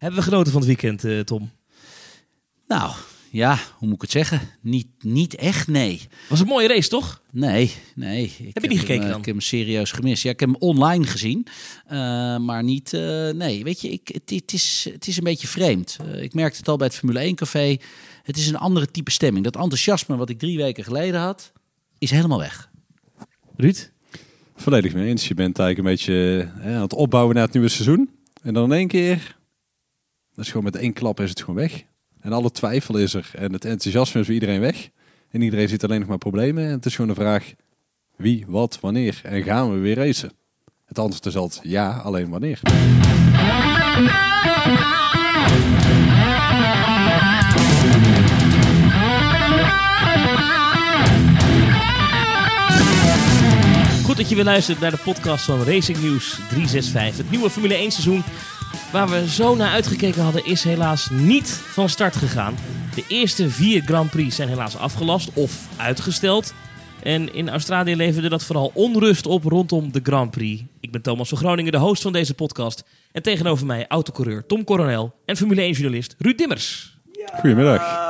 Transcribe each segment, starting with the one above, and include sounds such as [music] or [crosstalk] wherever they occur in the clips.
Hebben we genoten van het weekend, eh, Tom? Nou, ja, hoe moet ik het zeggen? Niet, niet echt, nee. Was een mooie race, toch? Nee, nee. Ik Heb je niet gekeken hem, eh, dan? Ik heb hem serieus gemist. Ja, ik heb hem online gezien, eh, maar niet... eh, nee, weet je, ik, het, het, is, het is een beetje vreemd. Ik merkte het al bij het Formule 1 café. Het is een andere type stemming. Dat enthousiasme wat ik drie weken geleden had, is helemaal weg. Ruud? Volledig mee eens. Je bent eigenlijk een beetje aan het opbouwen naar het nieuwe seizoen. En dan in één keer, dat is gewoon met één klap is het gewoon weg. En alle twijfel is er. En het enthousiasme is voor iedereen weg. En iedereen ziet alleen nog maar problemen. En het is gewoon de vraag wie, wat, wanneer. En gaan we weer racen? Het antwoord is altijd ja, alleen wanneer. Goed dat je weer luistert naar de podcast van Racing News 365. Het nieuwe Formule 1 seizoen waar we zo naar uitgekeken hadden is helaas niet van start gegaan. De eerste vier Grand Prix zijn helaas afgelast of uitgesteld. En in Australië leverde dat vooral onrust op rondom de Grand Prix. Ik ben Thomas van Groningen, de host van deze podcast. En tegenover mij autocoureur Tom Coronel en Formule 1-journalist Ruud Dimmers. Goedemiddag.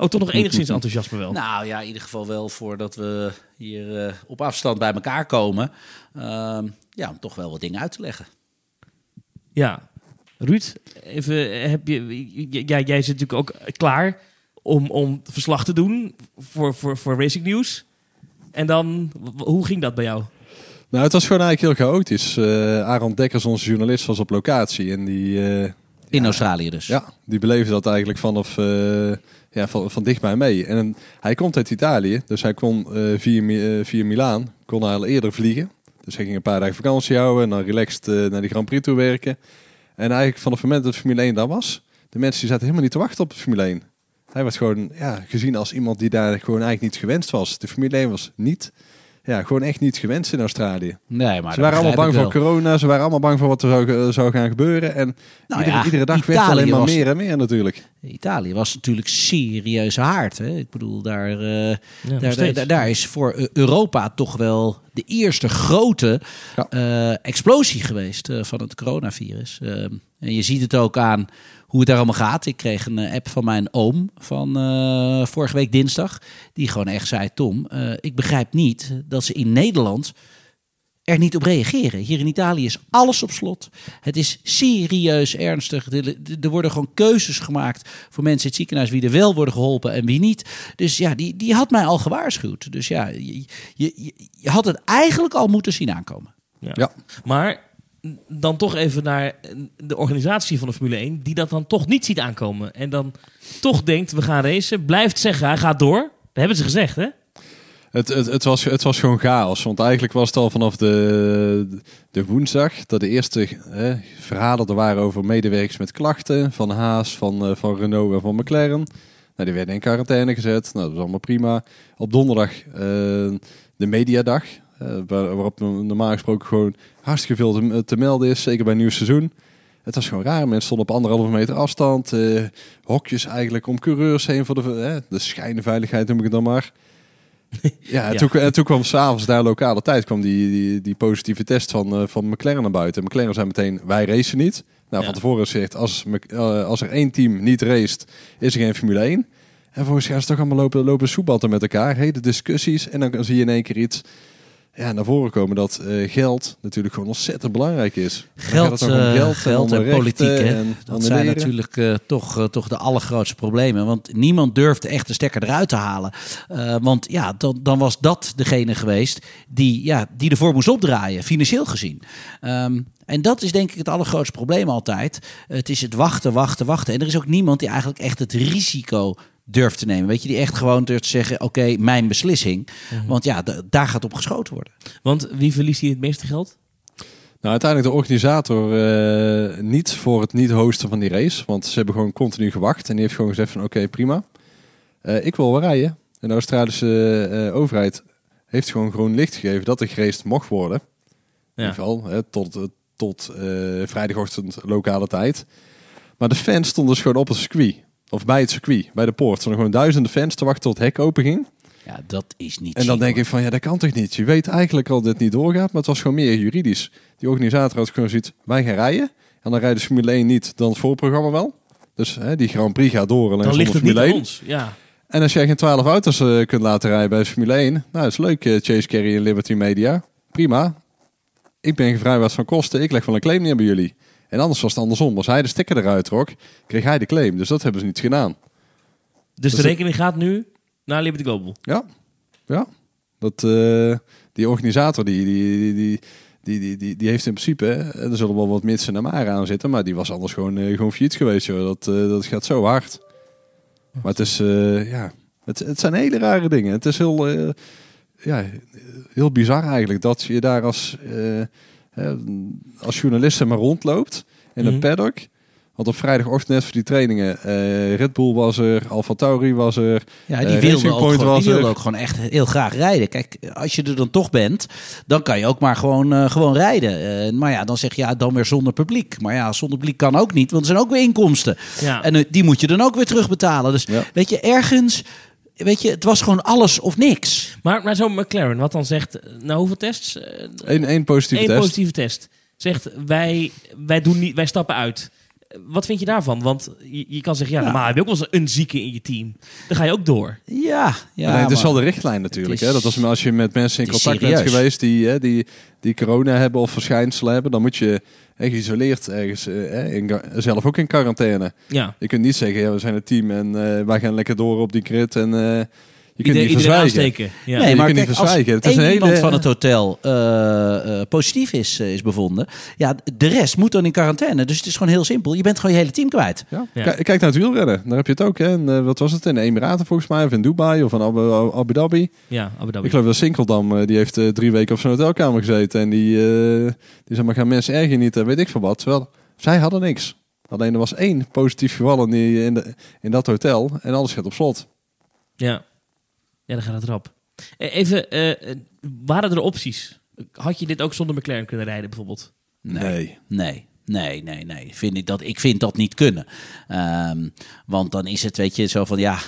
Ook toch nog enigszins enthousiasme wel. Nou ja, in ieder geval wel voordat we hier eh, op afstand bij elkaar komen. Ehm, ja, om toch wel wat dingen uit te leggen. Ja, Ruud, even, heb je, jij, jij zit natuurlijk ook klaar om, om verslag te doen voor, voor, voor Racing News. En dan, hoe ging dat bij jou? Nou, het was gewoon eigenlijk heel chaotisch. Eh Aaron Dekkers, onze journalist, was op locatie. En die, eh, In Australië dus. Ja, die beleefde dat eigenlijk vanaf eh, ja, van, van dichtbij mee. En hij komt uit Italië, dus hij kon eh, via, via Milaan kon hij al eerder vliegen. Dus hij ging een paar dagen vakantie houden en dan relaxed naar die Grand Prix toe werken. En eigenlijk vanaf het moment dat Formule 1 daar was, de mensen die zaten helemaal niet te wachten op Formule 1. Hij werd gewoon ja, gezien als iemand die daar gewoon eigenlijk niet gewenst was. De Formule 1 was niet, ja, gewoon echt niet gewenst in Australië. Nee, maar ze waren allemaal bang voor corona, ze waren allemaal bang voor wat er zou, zou gaan gebeuren. En Nou iedere, ja, iedere dag werd het alleen maar was- meer en meer natuurlijk. Italië was natuurlijk serieuze haard. Hè? Ik bedoel, daar, eh, Ja, daar, daar, daar is voor Eu- Europa toch wel de eerste grote Ja. eh, explosie geweest eh, van het coronavirus. Ehm, en je ziet het ook aan hoe het daar allemaal gaat. Ik kreeg een eh, app van mijn oom van eh, vorige week dinsdag. Die gewoon echt zei, Tom, eh, ik begrijp niet dat ze in Nederland er niet op reageren. Hier in Italië is alles op slot. Het is serieus ernstig. Er- worden gewoon keuzes gemaakt voor mensen in het ziekenhuis wie er wel worden geholpen en wie niet. Dus ja, die, die had mij al gewaarschuwd. Dus ja, je, je, je- je had het eigenlijk al moeten zien aankomen. Ja. Ja. Maar dan toch even naar de organisatie van de Formule 1, die dat dan toch niet ziet aankomen. En dan toch denkt, we gaan racen, blijft zeggen, hij gaat door. Dat hebben ze gezegd, hè? Het, het, het, was, het was gewoon chaos. Want eigenlijk was het al vanaf de, de woensdag dat de eerste verhalen er waren over medewerkers met klachten. Van Haas, van, eh, van Renault en van McLaren. Nou, die werden in quarantaine gezet. Nou, dat was allemaal prima. Op donderdag eh, de mediadag. Eh, waar- waarop normaal gesproken gewoon hartstikke veel te, te melden is. Zeker bij een nieuw seizoen. Het was gewoon raar. Mensen stonden op anderhalve meter afstand. eh, hokjes eigenlijk om coureurs heen voor de, de schijnveiligheid noem ik het dan maar. [laughs] Ja, en, Ja. Toen, en toen kwam s'avonds daar lokale tijd kwam die, die, die positieve test van, eh, van McLaren naar buiten. En McLaren zei meteen, wij racen niet. Nou, Ja. van tevoren gezegd, als, als er één team niet raced, is er geen Formule 1. En vervolgens gaan ze toch allemaal lopen, lopen soebatten met elkaar. Hele discussies. En dan zie je in één keer iets ja, naar voren komen dat eh, geld natuurlijk gewoon ontzettend belangrijk is. Geld, om eh, geld en rechten politiek, hè? en Dat zijn natuurlijk eh, toch, toch de allergrootste problemen. Want niemand durfde echt de stekker eruit te halen. Want ja, dan, dan was dat degene geweest die, ja, die ervoor moest opdraaien, financieel gezien. Ehm, en dat is denk ik het allergrootste probleem altijd. Het is het wachten, wachten, wachten. En er is ook niemand die eigenlijk echt het risico durft te nemen. Weet je, die echt gewoon durft te zeggen, oké, mijn beslissing. Want ja, d- daar gaat op geschoten worden. Want wie verliest hier het meeste geld? Nou, uiteindelijk de organisator eh, niet voor het niet hosten van die race. Want ze hebben gewoon continu gewacht. En die heeft gewoon gezegd van oké, prima. Eh, ik wil wel rijden. En de Australische eh, overheid heeft gewoon groen licht gegeven dat er geraced mocht worden. In Ja. ieder geval hè, tot, tot eh, vrijdagochtend lokale tijd. Maar de fans stonden dus gewoon op het circuit. Of bij het circuit, bij de poort. Stonden gewoon duizenden fans te wachten tot het hek open ging. Ja, dat is niet En dan denk ik van, ja, dat kan toch niet? Je weet eigenlijk al dat het niet doorgaat, maar het was gewoon meer juridisch. Die organisator had gewoon zoiets, wij gaan rijden. En dan rijdt de Formule 1 niet, dan het voorprogramma wel. Dus hè, die Grand Prix gaat door alleen Dan ligt het niet Formule aan 1. ons. Ja. En als jij geen 12 auto's eh, kunt laten rijden bij Formule 1, nou, dat is leuk, eh, Chase Carey en Liberty Media. Prima. Ik ben gevrijwaard van kosten, ik leg wel een claim neer bij jullie. En anders was het andersom. Als hij de sticker eruit trok, kreeg hij de claim. Dus dat hebben ze niet gedaan. Dus de het- rekening gaat nu naar Liberty Global. Ja, ja. Dat, eh, die organisator die, die, die, die, die, die, heeft in principe, hè, er zullen wel wat mitsen en maren aan zitten, maar die was anders gewoon, eh, gewoon failliet geweest. Joh. Dat, eh, dat gaat zo hard. Maar het is, ja, het, het zijn hele rare dingen. Het is heel, ja, heel bizar eigenlijk dat je daar als, als journalist maar rondloopt in een Mhm. paddock. Want op vrijdagochtend net voor die trainingen, eh, Red Bull was er, Alfa Tauri was er. Ja, die Eh, wilde, ook gewoon, die wilde ook gewoon echt heel graag rijden. Kijk, als je er dan toch bent, dan kan je ook maar gewoon, eh, gewoon rijden. Eh, maar ja, dan zeg je ja, dan weer zonder publiek. Maar ja, zonder publiek kan ook niet, want er zijn ook weer inkomsten. Ja. En die moet je dan ook weer terugbetalen. Dus Ja. weet je, ergens, weet je, het was gewoon alles of niks. Maar, maar zo'n McLaren, wat dan zegt, eh, nou hoeveel tests? Eh, Eén één positieve Eén test. positieve test. Zegt, wij, wij, doen niet, wij stappen uit. Wat vind je daarvan? Want je, je kan zeggen, ja, Ja. normaal heb je ook wel eens een zieke in je team. Dan ga je ook door. Ja, ja. nee, het is maar- wel de richtlijn natuurlijk. Is- hè? Dat was als je met mensen in contact bent geweest die, hè, die, die corona hebben of verschijnselen hebben, dan moet je hè, geïsoleerd ergens eh, hè, in, zelf ook in quarantaine. Ja. Je kunt niet zeggen, ja, we zijn een team en eh, wij gaan lekker door op die grid en eh, je kunt Iedereen, niet verzwijgen. aansteken. Ja. Nee, je maar kunt niet kijk, als verzwijgen. Het is één een hele- iemand van het hotel eh, eh, positief is, eh, is bevonden, ja, de rest moet dan in quarantaine. Dus het is gewoon heel simpel. Je bent gewoon je hele team kwijt. Ja. Ja. Kijk, naar het wielrennen. Daar heb je het ook. Hè. En, wat was het? In de Emiraten volgens mij. Of in Dubai. Of in Abu, Abu Dhabi. ja, Abu Dhabi. Ik geloof dat Sinkeldam, die heeft drie weken op zijn hotelkamer gezeten. En die, eh, die zei maar, gaan mensen erger niet, en weet ik veel wat. Terwijl, zij hadden niks. Alleen er was één positief geval in, die, in, de, in dat hotel. En alles gaat op slot. Ja. Ja, dan gaat het erop. Eh, Even, eh, eh, waren er opties? Had je dit ook zonder McLaren kunnen rijden bijvoorbeeld? Nee. Nee, nee, nee, nee. Vind ik, dat, ik vind dat niet kunnen. Ehm, want dan is het, weet je, zo van ja,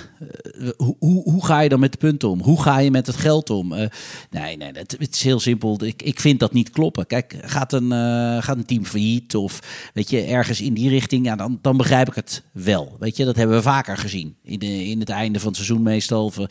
eh, hoe, hoe, hoe ga je dan met de punten om? Hoe ga je met het geld om? Eh, nee, nee, het, is heel simpel. Ik, ik vind dat niet kloppen. Kijk, gaat een, eh, gaat een team failliet of weet je, ergens in die richting, ja, dan, dan begrijp ik het wel. Weet je, dat hebben we vaker gezien. In, in het einde van het seizoen meestal. Of, eh,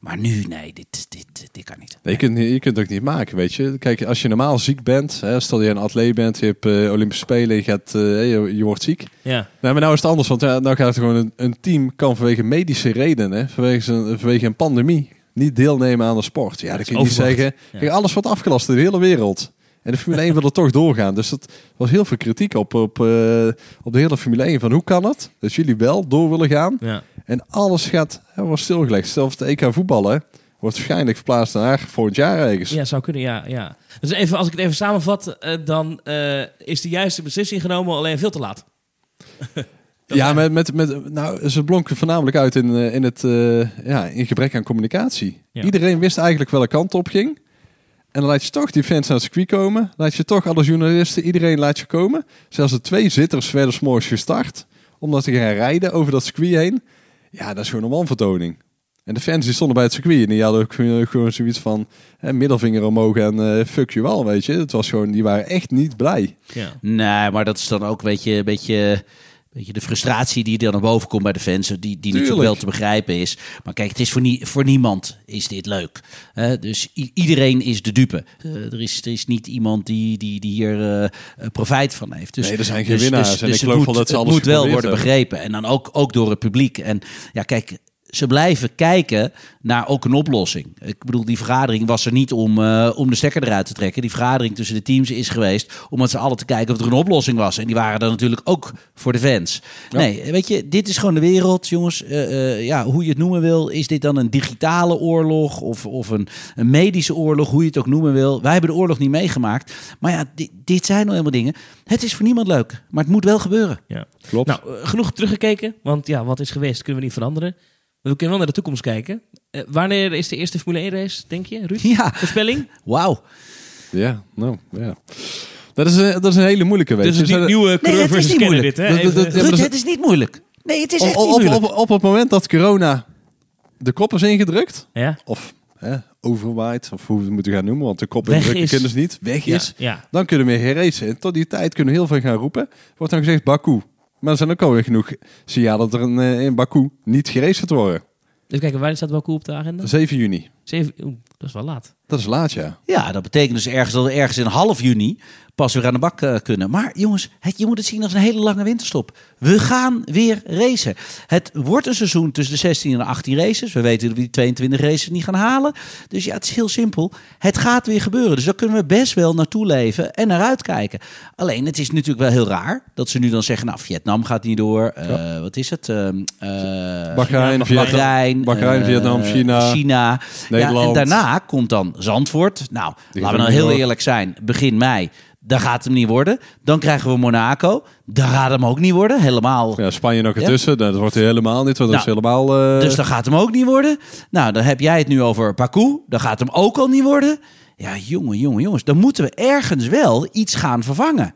maar nu, nee, dit, dit, dit, kan niet. Nee, je, kunt, je kunt het ook niet maken, weet je. Kijk, als je normaal ziek bent, hè, stel je een atleet bent, je hebt eh, Olympische Spelen, je, gaat, eh, je, je wordt ziek. Ja. Nou, maar nou is het anders, want ja, nou gaat het gewoon een, een team kan vanwege medische redenen, vanwege een, vanwege een pandemie, niet deelnemen aan de sport. Ja, dat kun je niet zeggen, Ja. kijk, alles wordt afgelast in de hele wereld. En de Formule 1 wil er [laughs] toch doorgaan. Dus dat was heel veel kritiek op, op, eh, op de hele Formule 1. Van hoe kan het dat jullie wel door willen gaan? ja. En alles gaat, wordt stilgelegd. Zelfs de EK voetballen wordt waarschijnlijk verplaatst naar volgend jaar ergens. Ja, zou kunnen, ja. ja. Dus even, als ik het even samenvat, eh, dan eh, is de juiste beslissing genomen, alleen veel te laat. [laughs] Ja, zijn- met, met, met, nou, ze blonken voornamelijk uit in, eh, in, het, eh, ja, in gebrek aan communicatie. Ja. Iedereen wist eigenlijk welke kant op ging. En dan laat je toch die fans naar het circuit komen. Laat je toch alle journalisten, iedereen laat je komen. Zelfs de twee zitters werden 's morgens gestart. Om dat te gaan rijden over dat circuit heen. Ja, dat is gewoon een wanvertoning. En de fans die stonden bij het circuit en die hadden ook gewoon- zoiets van hè, middelvinger omhoog en eh, fuck you wel, weet je. Het was gewoon, die waren echt niet blij. ja. Nee, maar dat is dan ook weet je, een beetje, beetje de frustratie die er naar boven komt bij de fans. Die, die natuurlijk Tuurlijk. wel te begrijpen is. Maar kijk, het is voor, nie, voor niemand is dit leuk. Hè? dus iedereen is de dupe. Eh, er, is, er is niet iemand die, die, die hier eh, eh, profijt van heeft. Dus, Nee, er zijn geen dus, winnaars. Dus, En dus ik het geloof moet, wel dat ze het alles moet wel worden begrepen. En dan ook, ook door het publiek. En ja, kijk, ze blijven kijken naar ook een oplossing. Ik bedoel, die vergadering was er niet om, eh, om de stekker eruit te trekken. Die vergadering tussen de teams is geweest om met z'n allen te kijken of er een oplossing was. En die waren er natuurlijk ook voor de fans. Ja. Nee, weet je, dit is gewoon de wereld, jongens. Eh, eh, ja, hoe je het noemen wil, is dit dan een digitale oorlog of, of een, een medische oorlog, hoe je het ook noemen wil. Wij hebben de oorlog niet meegemaakt. Maar ja, dit, dit zijn nou helemaal dingen. Het is voor niemand leuk, maar het moet wel gebeuren. ja. Klopt. Nou, genoeg teruggekeken, want ja, wat is geweest kunnen we niet veranderen. We kunnen wel naar de toekomst kijken. Eh, wanneer is de eerste Formule 1 race, denk je, Ruud? Ja, Voorspelling? wauw. Ja, nou, ja. Dat is, een, dat is een hele moeilijke, weet Dus het is niet nieuwe het coureur is versus niet moeilijk. dit, hè? Dat- dat- Even- dat- Ja, maar Ruud, het is niet moeilijk. Nee, het is op, echt op, niet moeilijk. op, op het moment dat corona de kop is ingedrukt, ja? of hè, overwaait, of hoe we het moeten gaan noemen, want de kop indrukken is. kunnen ze niet, weg is, ja. dan kunnen we weer racen. En tot die tijd kunnen we heel veel gaan roepen. Wordt dan gezegd Baku. Maar er zijn ook alweer genoeg signalen dat er een, eh, in Baku niet geraced gaat worden. Even kijken, waar staat Baku op de agenda? 7 juni. Zeven, oeh, dat is wel laat. Dat is laat, ja. Ja, dat betekent dus ergens dat we ergens in half juni pas weer aan de bak eh, kunnen. Maar jongens, het, je moet het zien als een hele lange winterstop. We gaan weer racen. Het wordt een seizoen tussen de 16 en de 18 races. We weten dat we die 22 races niet gaan halen. Dus ja, het is heel simpel. Het gaat weer gebeuren. Dus daar kunnen we best wel naartoe leven en naar uitkijken. Alleen, het is natuurlijk wel heel raar dat ze nu dan zeggen... nou, Vietnam gaat niet door. Eh, Wat is het? Ehm, eh, Bahrein, Vietnam, Bahrein, Bahrein, Vietnam, China, China. Nederland. Ja, en daarna komt dan Zandvoort. Nou, Die laten we nou heel door. eerlijk zijn. Begin mei, daar gaat hem niet worden. Dan krijgen we Monaco. Daar gaat hem ook niet worden. Helemaal. ja Spanje nog Ja. ertussen. Dat wordt hij helemaal niet, want dat is Nou, helemaal... eh, Dus dat gaat hem ook niet worden. Nou, dan heb jij het nu over Baku. Dat gaat hem ook al niet worden. Ja, jongen, jongen, jongens. Dan moeten we ergens wel iets gaan vervangen.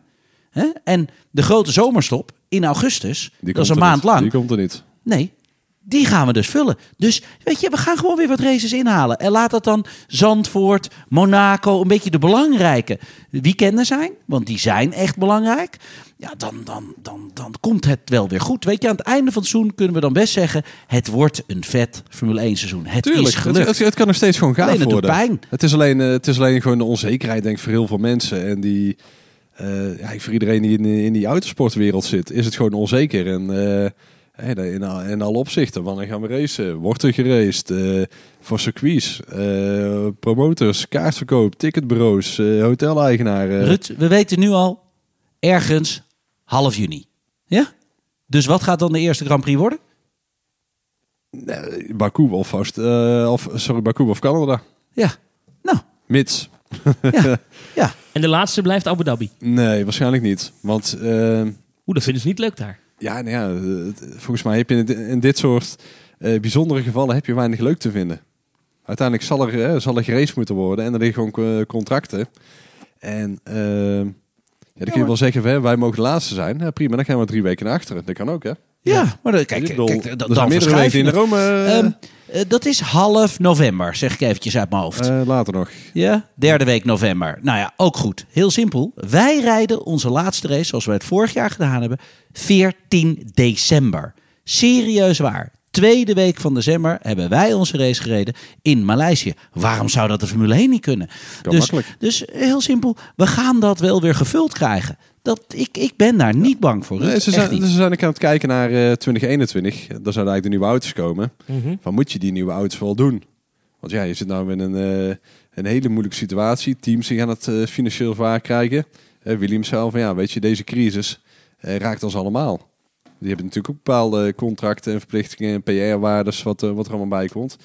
En de grote zomerstop in augustus, die dat is een maand niet. lang. Die komt er niet. Nee, die gaan we dus vullen. Dus weet je, we gaan gewoon weer wat races inhalen. En laat dat dan Zandvoort, Monaco, een beetje de belangrijke weekenden zijn. Want die zijn echt belangrijk. Ja, dan, dan, dan, dan komt het wel weer goed. Weet je, aan het einde van het seizoen kunnen we dan best zeggen... het wordt een vet Formule 1 seizoen. Het Tuurlijk, is gelukt. het, het kan nog steeds gewoon gaaf Alleen het doet worden. pijn. Het is alleen, eh, het is alleen gewoon de onzekerheid, denk ik, voor heel veel mensen. En die, eh, ja, voor iedereen die in, in die autosportwereld zit, is het gewoon onzeker. En eh, in, al- in alle opzichten, wanneer gaan we racen? Wordt er geraced? Eh, voor circuits, eh, promotors, kaartverkoop, ticketbureaus, eh hoteleigenaren. Rut, we weten nu al ergens half juni. Ja? Dus wat gaat dan de eerste Grand Prix worden? Baku of, eh, of, sorry, Baku of Canada. Ja, nou, Mits. ja, [laughs] ja. En de laatste blijft Abu Dhabi. Nee, waarschijnlijk niet. Want eh, Oeh, dat vinden ze niet leuk daar. Ja, nou ja, eh, volgens mij heb je in dit- soort eh, bijzondere gevallen heb je weinig leuk te vinden. Uiteindelijk zal er, eh, zal er geraced moeten worden en er liggen gewoon contracten. En eh, ja, dan kun je wel zeggen, hè, wij mogen de laatste zijn. Ja, prima, dan gaan we drie weken naar achteren. Dat kan ook, hè? Ja, maar dan, kijk, kijk, er dan, verschuif in. Rome. eh, Ehm, eh, dat is half november, zeg ik eventjes uit mijn hoofd. eh, later nog. ja, derde week november. Nou ja, ook goed. Heel simpel. Wij rijden onze laatste race, zoals we het vorig jaar gedaan hebben, 14 december. Serieus waar. Tweede week van december hebben wij onze race gereden in Maleisië. Waarom zou dat de Formule 1 niet kunnen? Kan dus, makkelijk. dus heel simpel, we gaan dat wel weer gevuld krijgen. Dat, ik, ik ben daar niet bang voor. Nee, ze, zijn, niet. ze zijn ook aan het kijken naar eh 2021. Daar zouden eigenlijk de nieuwe auto's komen. Van moet je die nieuwe auto's wel doen? Want ja, je zit nou in een, eh, een hele moeilijke situatie. Teams die gaan het eh, financieel zwaar krijgen. Eh, Williams zelf van ja, weet je, deze crisis eh, raakt ons allemaal. Die hebben natuurlijk ook bepaalde contracten en verplichtingen en PR-waardes wat, eh, wat er allemaal bij komt.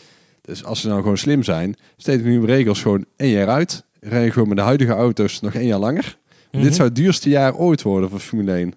Dus als ze nou gewoon slim zijn, steeds nieuwe regels gewoon één jaar uit. Rijden gewoon met de huidige auto's nog één jaar langer. Dit zou het duurste jaar ooit worden voor Formule 1.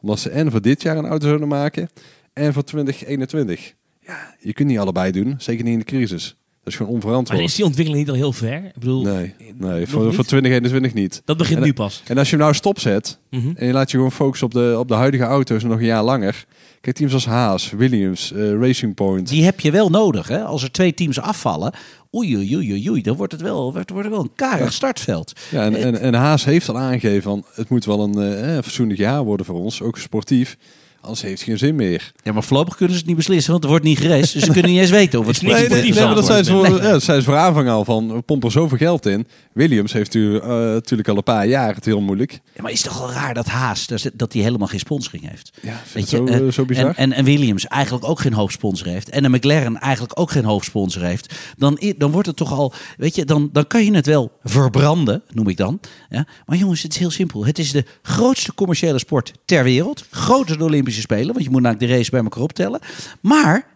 Omdat ze en voor dit jaar een auto zouden maken en voor 2021. Ja, je kunt niet allebei doen, zeker niet in de crisis. Dat is gewoon Maar onverantwoord. is die ontwikkeling niet al heel ver? Ik bedoel, Nee, nee nog voor, niet? voor 2021 niet. dat begint En- nu pas. En als je hem nou stopzet Mhm. en je laat je gewoon focussen op de, op de huidige auto's nog een jaar langer. Kijk, teams als Haas, Williams, eh, Racing Point. Die heb je wel nodig. Hè? Als er twee teams afvallen, oei, oei, oei, oei, dan wordt het wel, wordt, wordt wel een karig startveld. Ja, en, en, en Haas heeft al aangegeven van het moet wel een fatsoenlijk jaar worden voor ons, ook sportief. Anders heeft geen zin meer. Ja, maar voorlopig kunnen ze het niet beslissen, want er wordt niet geraced. Dus ze kunnen niet eens weten of het [laughs] Nee, maar dat zijn, ze voor, Nee. ja, dat zijn ze voor aanvang al van, we pompen zoveel geld in. Williams heeft u, eh, natuurlijk al een paar jaar het heel moeilijk. Ja, maar is toch wel raar dat Haas, dat dat hij helemaal geen sponsoring heeft. Ja, Weet zo, je, zo bizar. En, en, en Williams eigenlijk ook geen hoofdsponsor heeft. En een McLaren eigenlijk ook geen hoofdsponsor heeft. Dan, dan wordt het toch al, weet je, dan, dan kan je het wel verbranden, noem ik dan. Ja? Maar jongens, het is heel simpel. Het is de grootste commerciële sport ter wereld. Groter dan de Olympische Spelen, want je moet namelijk de race bij elkaar optellen. Maar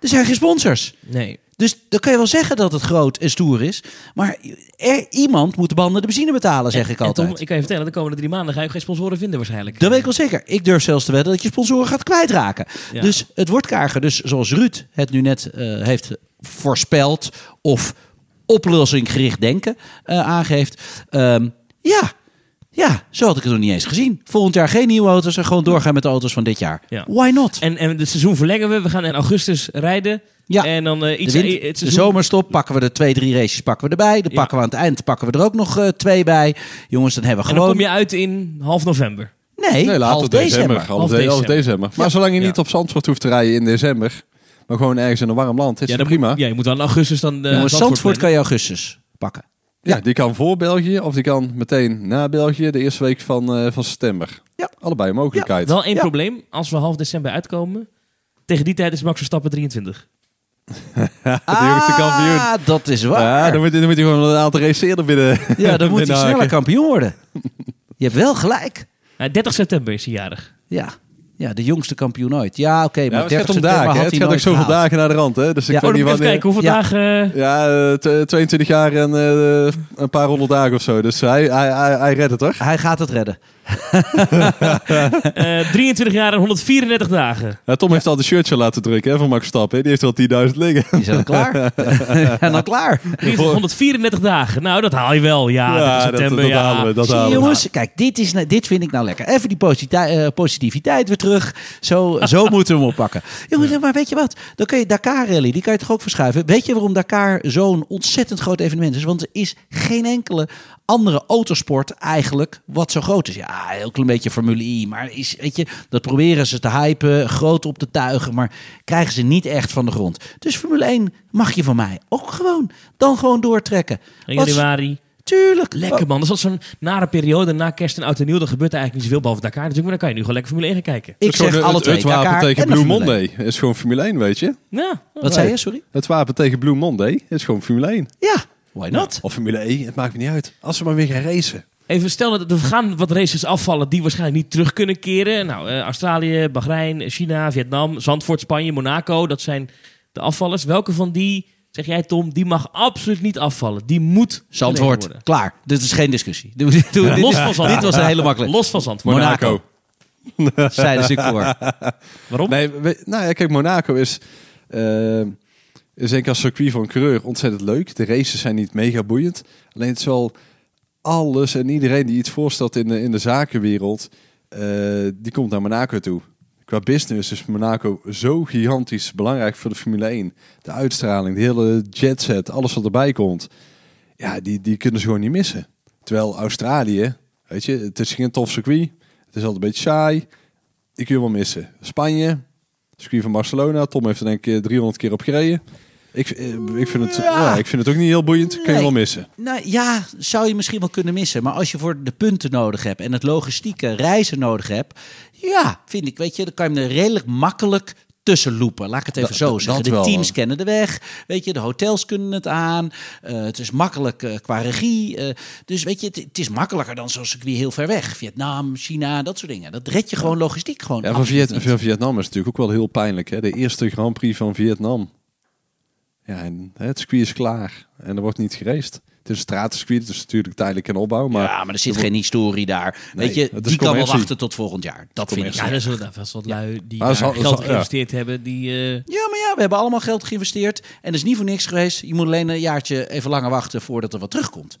er zijn geen sponsors. Nee. Dus dan kan je wel zeggen dat het groot en stoer is. Maar er, iemand moet de banden de benzine betalen, zeg ik altijd. Tom, ik kan je vertellen, de komende drie maanden ga je geen sponsoren vinden waarschijnlijk. Dat weet ik wel zeker. Ik durf zelfs te wedden dat je sponsoren gaat kwijtraken. Ja. Dus het wordt kager. Dus zoals Ruud het nu net eh, heeft voorspeld of oplossing-gericht denken eh, aangeeft. Ehm, ja, ja, zo had ik het nog niet eens gezien. Volgend jaar geen nieuwe auto's en gewoon doorgaan met de auto's van dit jaar. Ja. Why not? En, en het seizoen verlengen we. We gaan in augustus rijden. Ja. En dan eh, De, iets... wind- het de seizoen- zomerstop pakken we er twee, drie races pakken we erbij. Dan Ja. pakken we aan het eind pakken we er ook nog eh, twee bij. Jongens, dan hebben we En dan gewoon... kom je uit in half november. Nee, Nee, later half december. december. Half, Half de- half december. december. Maar Ja. zolang je Ja. niet op Zandvoort hoeft te rijden in december, maar gewoon ergens in een warm land, is Ja, het dan prima. Moet, ja, je moet dan in augustus dan... eh, Jongens, Zandvoort kan je augustus pakken. Ja, die kan voor België of die kan meteen na België de eerste week van, eh, van september. Ja. Allebei een mogelijkheid. Wel één Ja. probleem. Als we half december uitkomen... Tegen die tijd is Max Verstappen 23. de jongste kampioen. Ah, dat is waar. Ja, dan moet, je- dan moet je gewoon een aantal races eerder binnen. [laughs] Ja, dan moet hij sneller kampioen worden. [laughs] Je hebt wel gelijk. Nou, 30 september is hij jarig. Ja, ja de jongste kampioen ooit. Ja, oké, Ja, maar het 30 gaat om september dagen. hè. had Het gaat ook zoveel gehaald. dagen naar de rand. Hè? Dus ik Ja. weet Oh, niet wanneer... kijken hoeveel Ja. dagen... Ja, eh, t- 22 jaar en eh, een paar honderd dagen of zo. Dus hij, hij, hij, hij redt het toch? Hij gaat het redden. [laughs] eh 23 jaar en 134 dagen. Ja, Tom heeft al de shirtje laten drukken hè, van Max Verstappen. hè. Die heeft al 10.000 liggen. Die zijn al klaar. [laughs] [laughs] en dan klaar. 134 dagen. Nou, dat haal je wel. Ja, 30 dat, september. dat ja. halen we. Dat Zie je, halen we. jongens, kijk, dit, is, dit vind ik nou lekker. Even die eh, positiviteit weer terug. Zo, zo [laughs] moeten we hem oppakken. Jongens, maar weet je wat? Dan kun je Dakar Rally, die kan je toch ook verschuiven. Weet je waarom Dakar zo'n ontzettend groot evenement is? Want er is geen enkele andere autosport eigenlijk wat zo groot is. Ja, een heel klein beetje Formule I, maar is, weet je, dat proberen ze te hypen, groot op te tuigen, maar krijgen ze niet echt van de grond. Dus Formule 1 mag je van mij ook gewoon, dan gewoon doortrekken. Januari. Tuurlijk. Lekker man. Dat is zo'n nare periode na kerst en oud en nieuw. Dan gebeurt er eigenlijk niet zoveel behalve Dakar natuurlijk. Maar dan kan je nu gewoon lekker Formule 1 gaan kijken. Ik zeg de- alle het, twee. het wapen Dakar tegen Blue Monday is gewoon Formule 1, weet je? Ja. Wat zei je, sorry? Het wapen tegen Blue Monday is gewoon Formule 1. Ja, why not? Of Formule 1, het maakt me niet uit. Als ze maar weer gaan racen. Even stel dat er gaan wat races afvallen die waarschijnlijk niet terug kunnen keren. Nou, eh, Australië, Bahrein, China, Vietnam, Zandvoort, Spanje, Monaco. Dat zijn de afvallers. Welke van die, zeg jij Tom, die mag absoluut niet afvallen? Die moet Zandvoort, worden. klaar. Dit is geen discussie. Doe, [laughs] doe, dit, Los van Zandvoort. dit was een hele makkelijke. Los van Zandvoort. Monaco. [laughs] Zeiden ze voor. [laughs] Waarom? Nee, we- nou ja, kijk, Monaco is, eh is denk ik als circuit van coureur ontzettend leuk. De races zijn niet mega boeiend. Alleen het is wel alles en iedereen die iets voorstelt in de, in de zakenwereld, eh, die komt naar Monaco toe. Qua business is Monaco zo gigantisch belangrijk voor de Formule 1. De uitstraling, de hele jetset, alles wat erbij komt. Ja, die, die kunnen ze gewoon niet missen. Terwijl Australië, weet je, het is geen tof circuit. Het is altijd een beetje saai. Die kun je wel missen. Spanje, circuit van Barcelona. Tom heeft er denk ik 300 keer op gereden. Ik, eh, ik, vind het, Ja. ja. ik vind het ook niet heel boeiend. Kun je wel missen. Nou ja, zou je misschien wel kunnen missen. Maar als je voor de punten nodig hebt en het logistieke reizen nodig hebt. Ja, vind ik, weet je, dan kan je hem er redelijk makkelijk tussen lopen. Laat ik het even zo zeggen. De wel. teams kennen de weg. Weet je, de hotels kunnen het aan. Eh, het is makkelijk eh, qua regie. dus weet je, het, het is makkelijker dan zo'n circuit heel ver weg. Vietnam, China, dat soort dingen. Dat red je gewoon logistiek gewoon. Ja, Viet, van Vietnam is natuurlijk ook wel heel pijnlijk. Hè? De eerste Grand Prix van Vietnam. Ja, en het circuit is klaar. En er wordt niet geraced. Het is een stratencircuit. Het is natuurlijk tijdelijk in opbouw. Maar ja, maar er zit geen historie daar. Nee, Weet je, is die kan wel wachten tot volgend jaar. Dat vind ik. Ja, er zullen daar vast wat lui die zal- geld zal- ja. geïnvesteerd hebben. Die, eh, Ja, maar ja, we hebben allemaal geld geïnvesteerd. En dat is niet voor niks geweest. Je moet alleen een jaartje even langer wachten voordat er wat terugkomt.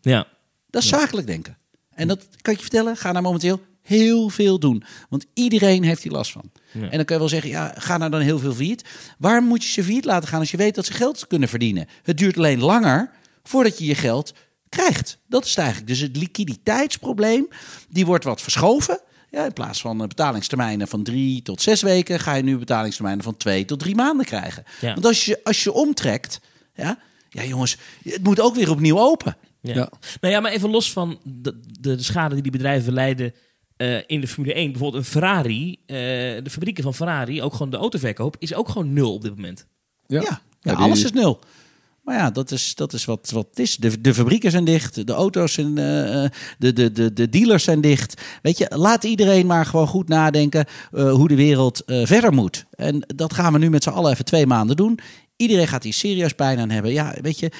ja. Dat is zakelijk denken. En dat kan ik je vertellen, ga daar momenteel heel veel doen. Want iedereen heeft hier last van. Ja. En dan kan je wel zeggen, ja, ga nou dan heel veel failliet. Waarom moet je ze failliet laten gaan als je weet dat ze geld kunnen verdienen? Het duurt alleen langer voordat je je geld krijgt. Dat is het eigenlijk. Dus het liquiditeitsprobleem, die wordt wat verschoven. Ja, in plaats van eh, betalingstermijnen van drie tot zes weken, ga je nu betalingstermijnen van twee tot drie maanden krijgen. Ja. Want als je, als je omtrekt, ja, ja jongens, het moet ook weer opnieuw open. Ja. Ja. Nou ja, maar even los van de, de, de schade die die bedrijven leiden eh, in de Formule 1. Bijvoorbeeld een Ferrari, eh, de fabrieken van Ferrari, ook gewoon de autoverkoop, is ook gewoon nul op dit moment. Ja, ja, Ja, die- alles is nul. Maar ja, dat is, dat is wat, wat het is. De, de fabrieken zijn dicht, de auto's zijn, eh, eh, de, de, de, de dealers zijn dicht. Weet je, laat iedereen maar gewoon goed nadenken eh, hoe de wereld eh, verder moet. En dat gaan we nu met z'n allen even twee maanden doen. Iedereen gaat hier serieus pijn aan hebben. Ja, weet je,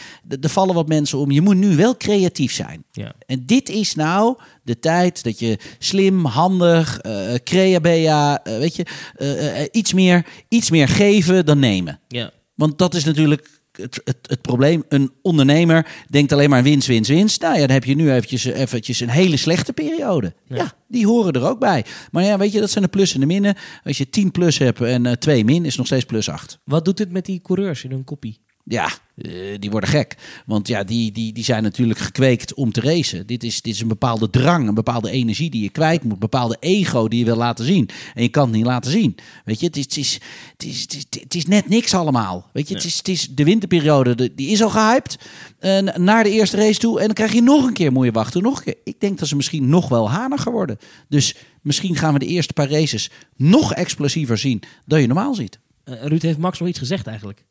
er vallen wat mensen om. Je moet nu wel creatief zijn. Ja. En dit is nou de tijd dat je slim, handig, eh crea bea, eh, weet je, eh, iets, meer, iets meer geven dan nemen. Ja. Want dat is natuurlijk het, het, het probleem. Een ondernemer denkt alleen maar winst, winst, winst. Nou ja, dan heb je nu eventjes, eventjes een hele slechte periode. Ja. die horen er ook bij. Maar ja, weet je, dat zijn de plus en de minnen. Als je 10 plus hebt en uh, 2 min, is nog steeds plus 8. Wat doet dit met die coureurs in hun kopie? Ja, uh, die worden gek. Want ja, die, die, die zijn natuurlijk gekweekt om te racen. Dit is, dit is een bepaalde drang, een bepaalde energie die je kwijt moet. Een bepaalde ego die je wil laten zien. En je kan het niet laten zien. Weet je, het is, het is, het is, het is, het is net niks allemaal. Weet je, het, is, het is de winterperiode, de, die is al gehyped. Uh, naar de eerste race toe. En dan krijg je nog een keer, moet je wachten. Nog een keer. Ik denk dat ze misschien nog wel haniger worden. Dus misschien gaan we de eerste paar races nog explosiever zien dan je normaal ziet. Uh, Ruud heeft Max nog iets gezegd eigenlijk.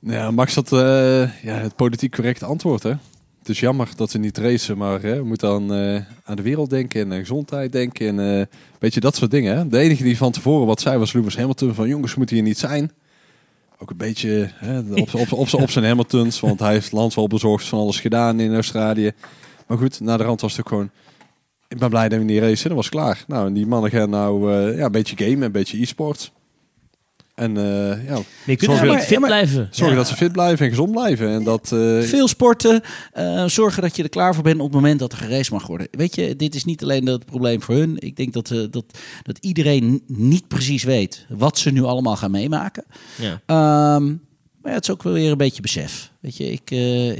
Ja, Max had uh, ja, het politiek correcte antwoord. Hè? Het is jammer dat ze niet racen, maar hè, we moeten aan, uh, aan de wereld denken en aan gezondheid denken. En uh, weet je, dat soort dingen. Hè? De enige die van tevoren wat zei was Lewis Hamilton van jongens, moeten hier niet zijn. Ook een beetje hè, op, op, op, zijn Hamiltons, want hij heeft land wel bezorgd van alles gedaan in Australië. Maar goed, na de rand was het ook gewoon... Ik ben blij dat we niet racen, dat was klaar. Nou, en die mannen gaan nou ja, een beetje gamen, een beetje e-sport. En uh, ja, je kunt zorgen, fit ja, blijven. Zorgen ja. dat ze fit blijven en gezond blijven. En dat, uh... Veel sporten. Uh, zorgen dat je er klaar voor bent op het moment dat er geraced mag worden. Weet je, dit is niet alleen het probleem voor hun. Ik denk dat, dat, dat iedereen niet precies weet wat ze nu allemaal gaan meemaken. Ja. Um, maar ja, het is ook wel weer een beetje besef. Weet je, ik,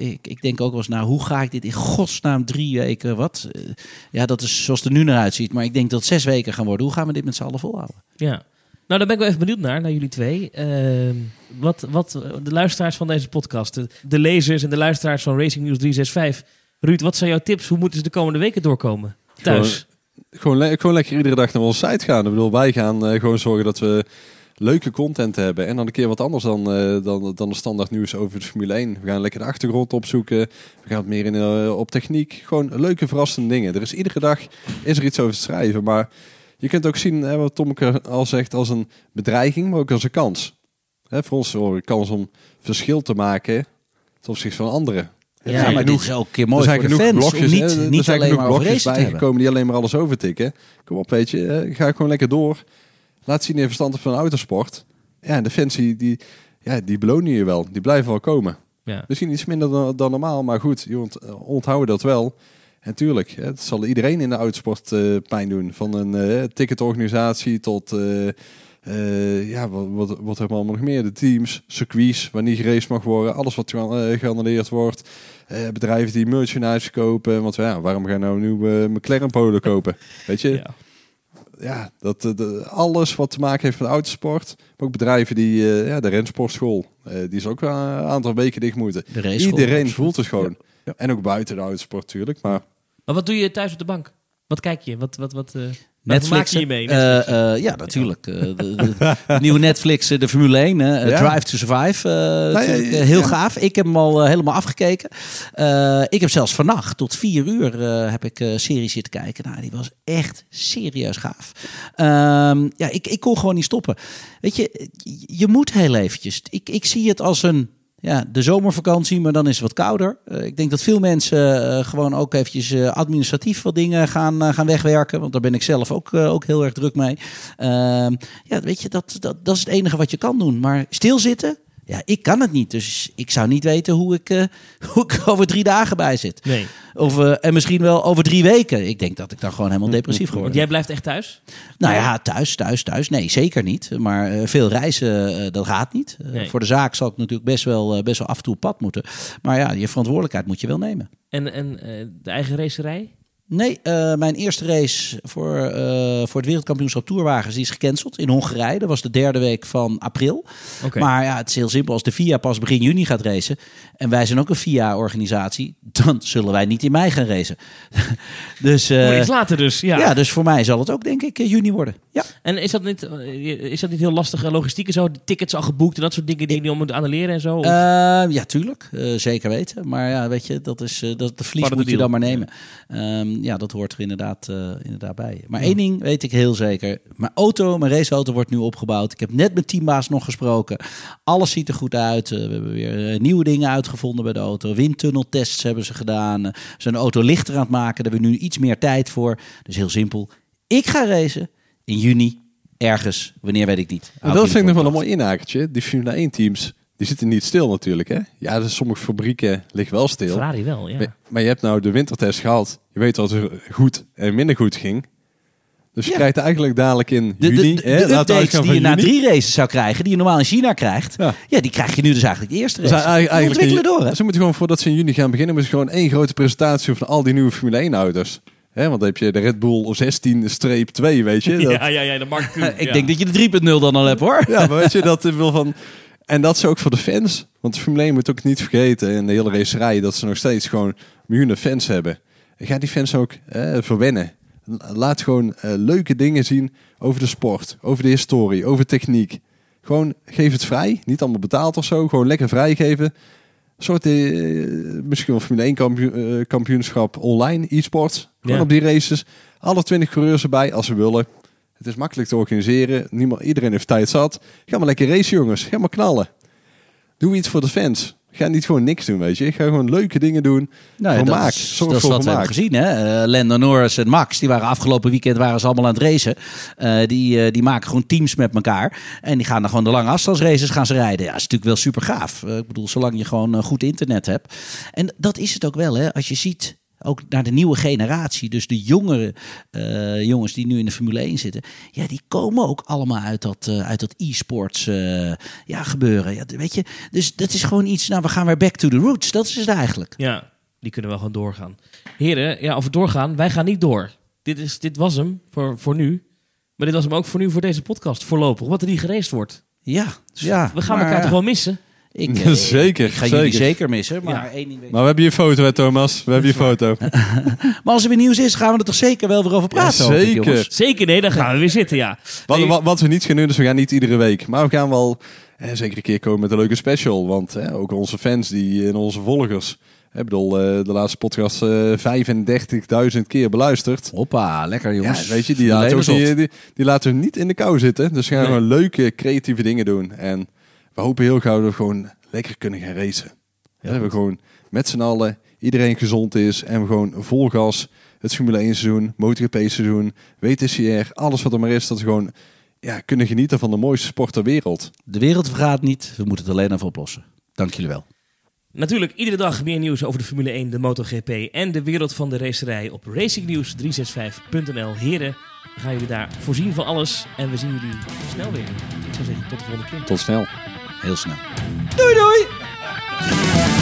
ik, ik denk ook wel eens, nou, hoe ga ik dit in godsnaam drie weken, wat? ja, dat is zoals het er nu naar uitziet. Maar ik denk dat het zes weken gaan worden. Hoe gaan we dit met z'n allen volhouden? Ja. Nou, daar ben ik wel even benieuwd naar, naar jullie twee. Uh, wat, wat de luisteraars van deze podcast, de, de, lezers en de luisteraars van Racing News 365. Ruud, wat zijn jouw tips? Hoe moeten ze de komende weken doorkomen? Thuis? Gewoon, gewoon, gewoon lekker iedere dag naar onze site gaan. Ik bedoel, wij gaan uh, gewoon zorgen dat we leuke content hebben. En dan een keer wat anders dan, uh, dan, dan de standaard nieuws over de Formule 1. We gaan lekker de achtergrond opzoeken. We gaan het meer in, uh, op techniek. Gewoon leuke, verrassende dingen. Er is iedere dag is er iets over te schrijven. Maar je kunt ook zien, hè, wat Tommeke al zegt, als een bedreiging, maar ook als een kans. Hè, voor ons een kans om verschil te maken ten opzichte van anderen. Ja, ja maar genoeg, dit is ook keer mooi er zijn voor genoeg de fans, blokjes, niet, hè, niet alleen maar blokjes bijgekomen die alleen maar alles overtikken. Kom op, weet je, hè, ga gewoon lekker door. Laat zien je verstand van autosport. Ja, en de fans die, die, ja, die belonen je wel. Die blijven wel komen. Ja. Misschien iets minder dan, dan normaal, maar goed, je ont, onthouden dat wel. En tuurlijk, het zal iedereen in de autosport uh, pijn doen. Van een uh, ticketorganisatie tot, uh, ja, wat, wat, wat hebben we allemaal nog meer? De teams, circuits, wanneer geraced mag worden. Alles wat geannuleerd wordt. bedrijven die merchandise kopen. Want ja, waarom gaan nou nu McLaren Polen kopen? [laughs] Weet je? Ja. Ja, dat, de, alles wat te maken heeft met autosport. Maar ook bedrijven die, ja, de rensportschool, die is ook een aantal weken dicht moeten. Iedereen voelt het gewoon. Ja. Ja. En ook buiten de autosport natuurlijk. Maar... maar wat doe je thuis op de bank? Wat kijk je? Wat, wat, wat, uh... Netflix, maak je mee? Uh, uh, ja, natuurlijk. Uh, de, de, de, [laughs] nieuwe Netflix, de Formule 1, ja. Drive to Survive. Nee, heel ja. gaaf. Ik heb hem al helemaal afgekeken. ik heb zelfs vannacht tot vier uur heb ik serie zitten kijken. Nou, die was echt serieus gaaf. Ehm, ja, ik, ik kon gewoon niet stoppen. Weet je, je moet heel eventjes. Ik, ik zie het als een ja, de zomervakantie, maar dan is het wat kouder. Uh, ik denk dat veel mensen uh, gewoon ook eventjes uh, administratief wat dingen gaan, gaan wegwerken. Want daar ben ik zelf ook, ook heel erg druk mee. Ehm, ja, weet je, dat, dat, dat is het enige wat je kan doen. Maar stilzitten, ja, ik kan het niet. Dus ik zou niet weten hoe ik, uh, [laughs] hoe ik over drie dagen bij zit. Nee. Of, uh, en misschien wel over drie weken. Ik denk dat ik dan gewoon helemaal depressief geworden. Jij blijft echt thuis? Nou ja, thuis, thuis, thuis. Nee, zeker niet. Maar uh, veel reizen, dat gaat niet. Nee. Voor de zaak zal ik natuurlijk best wel, best wel af en toe pad moeten. Maar ja, je verantwoordelijkheid moet je wel nemen. En, en de eigen racerij? Nee, uh, mijn eerste race voor, uh, voor het wereldkampioenschap Tourwagens die is gecanceld in Hongarije. Dat was de derde week van april. Okay. Maar ja, het is heel simpel. Als de FIA pas begin juni gaat racen en wij zijn ook een FIA-organisatie, dan zullen wij niet in mei gaan racen. [laughs] dus, uh, iets later dus, ja. Ja, dus voor mij zal het ook denk ik juni worden. Ja. En is dat niet, is dat niet heel lastig logistiek en zo? De tickets al geboekt en dat soort dingen die je moeten annuleren en zo? Of? ja, tuurlijk. zeker weten. Maar ja, weet je, dat is, dat, de vlies moet je dan maar nemen. Ja. Um, ja, dat hoort er inderdaad, uh, inderdaad bij. Maar ja. één ding weet ik heel zeker. Mijn auto, mijn raceauto wordt nu opgebouwd. Ik heb net met teambaas nog gesproken. Alles ziet er goed uit. Uh, we hebben weer uh, nieuwe dingen uitgevonden bij de auto. Windtunneltests hebben ze gedaan. ze zijn de auto lichter aan het maken. Daar hebben we nu iets meer tijd voor. Dus heel simpel. Ik ga racen in juni. Ergens. Wanneer weet ik niet. dat vind ik nog wel een mooi inhakertje. Die Formule 1 teams die zitten niet stil natuurlijk. Hè? Ja, dus sommige fabrieken liggen wel stil. Ferrari wel, ja. Maar, maar je hebt nou de wintertest gehad. Je weet wat er goed en minder goed ging. Dus je Ja. krijgt eigenlijk dadelijk in De, de, juni... de, hè, de updates die je na drie races zou krijgen, die je normaal in China krijgt, Ja. ja, die krijg je nu dus eigenlijk de eerste Dus race. eigenlijk, Die eigenlijk ontwikkelen door, hè? Ze moeten gewoon voordat ze in juni gaan beginnen, moeten ze gewoon één grote presentatie van al die nieuwe Formule 1 auto's. Hè, want dan heb je de Red Bull 16-2, weet je. [laughs] Dat, Ja, ja, ja, dat mag ik doen. [laughs] Ik ja. denk dat je de 3.0 dan al hebt, hoor. Ja, maar weet je, dat wil van... [laughs] En dat is ook voor de fans. Want de Formule 1 moet ook niet vergeten in de hele racerij dat ze nog steeds gewoon miljoenen fans hebben. En ga die fans ook eh, verwennen. Laat gewoon eh, leuke dingen zien over de sport, over de historie, over techniek. Gewoon geef het vrij. Niet allemaal betaald of zo. Gewoon lekker vrijgeven. Een soort eh, misschien wel Formule 1 kampioen, eh, kampioenschap online, e-sports. Gewoon Ja. op die races. Alle 20 coureurs erbij als ze willen. Het is makkelijk te organiseren. Niemand, iedereen heeft tijd zat. Ga maar lekker racen, jongens. Ga maar knallen. Doe iets voor de fans. Ga niet gewoon niks doen, weet je. Ga gewoon leuke dingen doen. Nou, ja, vermaak. dat is, Zorg dat is wat we hebben gezien. Hè? Eh, Lando Norris en Max, die waren afgelopen weekend waren ze allemaal aan het racen. Eh, die, eh, die maken gewoon teams met elkaar. En die gaan dan gewoon de lange afstandsraces gaan ze rijden. Ja, dat is natuurlijk wel super gaaf. ik bedoel, zolang je gewoon goed internet hebt. En dat is het ook wel, hè? Als je ziet. Ook naar de nieuwe generatie, dus de jongere eh, jongens die nu in de Formule 1 zitten. Ja, die komen ook allemaal uit dat, eh, uit dat e-sports eh, ja, gebeuren. Ja, weet je, dus dat is gewoon iets, nou we gaan weer back to the roots. Dat is het eigenlijk. Ja, die kunnen wel gewoon doorgaan. Heren, ja, over doorgaan, wij gaan niet door. Dit, is, dit was hem voor, voor nu. Maar dit was hem ook voor nu voor deze podcast, voorlopig. Wat er niet gereest wordt. Ja, ja. We gaan maar, elkaar toch wel missen? Ik, eh, Zeker, Ik ga jullie zeker. zeker missen, maar Ja. één ding weet ik. Maar we hebben je foto, hè, Thomas. We hebben je foto. [laughs] Maar als er weer nieuws is, gaan we er toch zeker wel weer over praten. Ja, hoop ik, zeker. Zeker, nee, dan gaan we weer zitten, ja. Wat, Nee, wat, wat we niet gaan doen, dus we gaan niet iedere week. Maar we gaan wel eh, zeker een keer komen met een leuke special. Want eh, ook onze fans die, en onze volgers. Ik bedoel, eh, de laatste podcast eh 35.000 keer beluisterd. Hoppa, lekker jongens. Ja, weet je, die laten, 1 ook is niet, hot. die, die laten we niet in de kou zitten. Dus we gaan Nee. gewoon leuke, creatieve dingen doen. En we hopen heel gauw dat we gewoon lekker kunnen gaan racen. Heel dat we gewoon met z'n allen, iedereen gezond is. En we gewoon vol gas het Formule 1 seizoen, MotoGP seizoen, WTCR, alles wat er maar is. Dat we gewoon ja, kunnen genieten van de mooiste sport ter wereld. De wereld vergaat niet, we moeten het alleen even oplossen. Dank jullie wel. Natuurlijk iedere dag meer nieuws over de Formule 1, de MotoGP en de wereld van de racerij op racingnews365.nl. Heren, we gaan jullie daar voorzien van alles en we zien jullie snel weer. Ik zou zeggen, tot de volgende keer. Tot snel. Heel snel. Doei doei!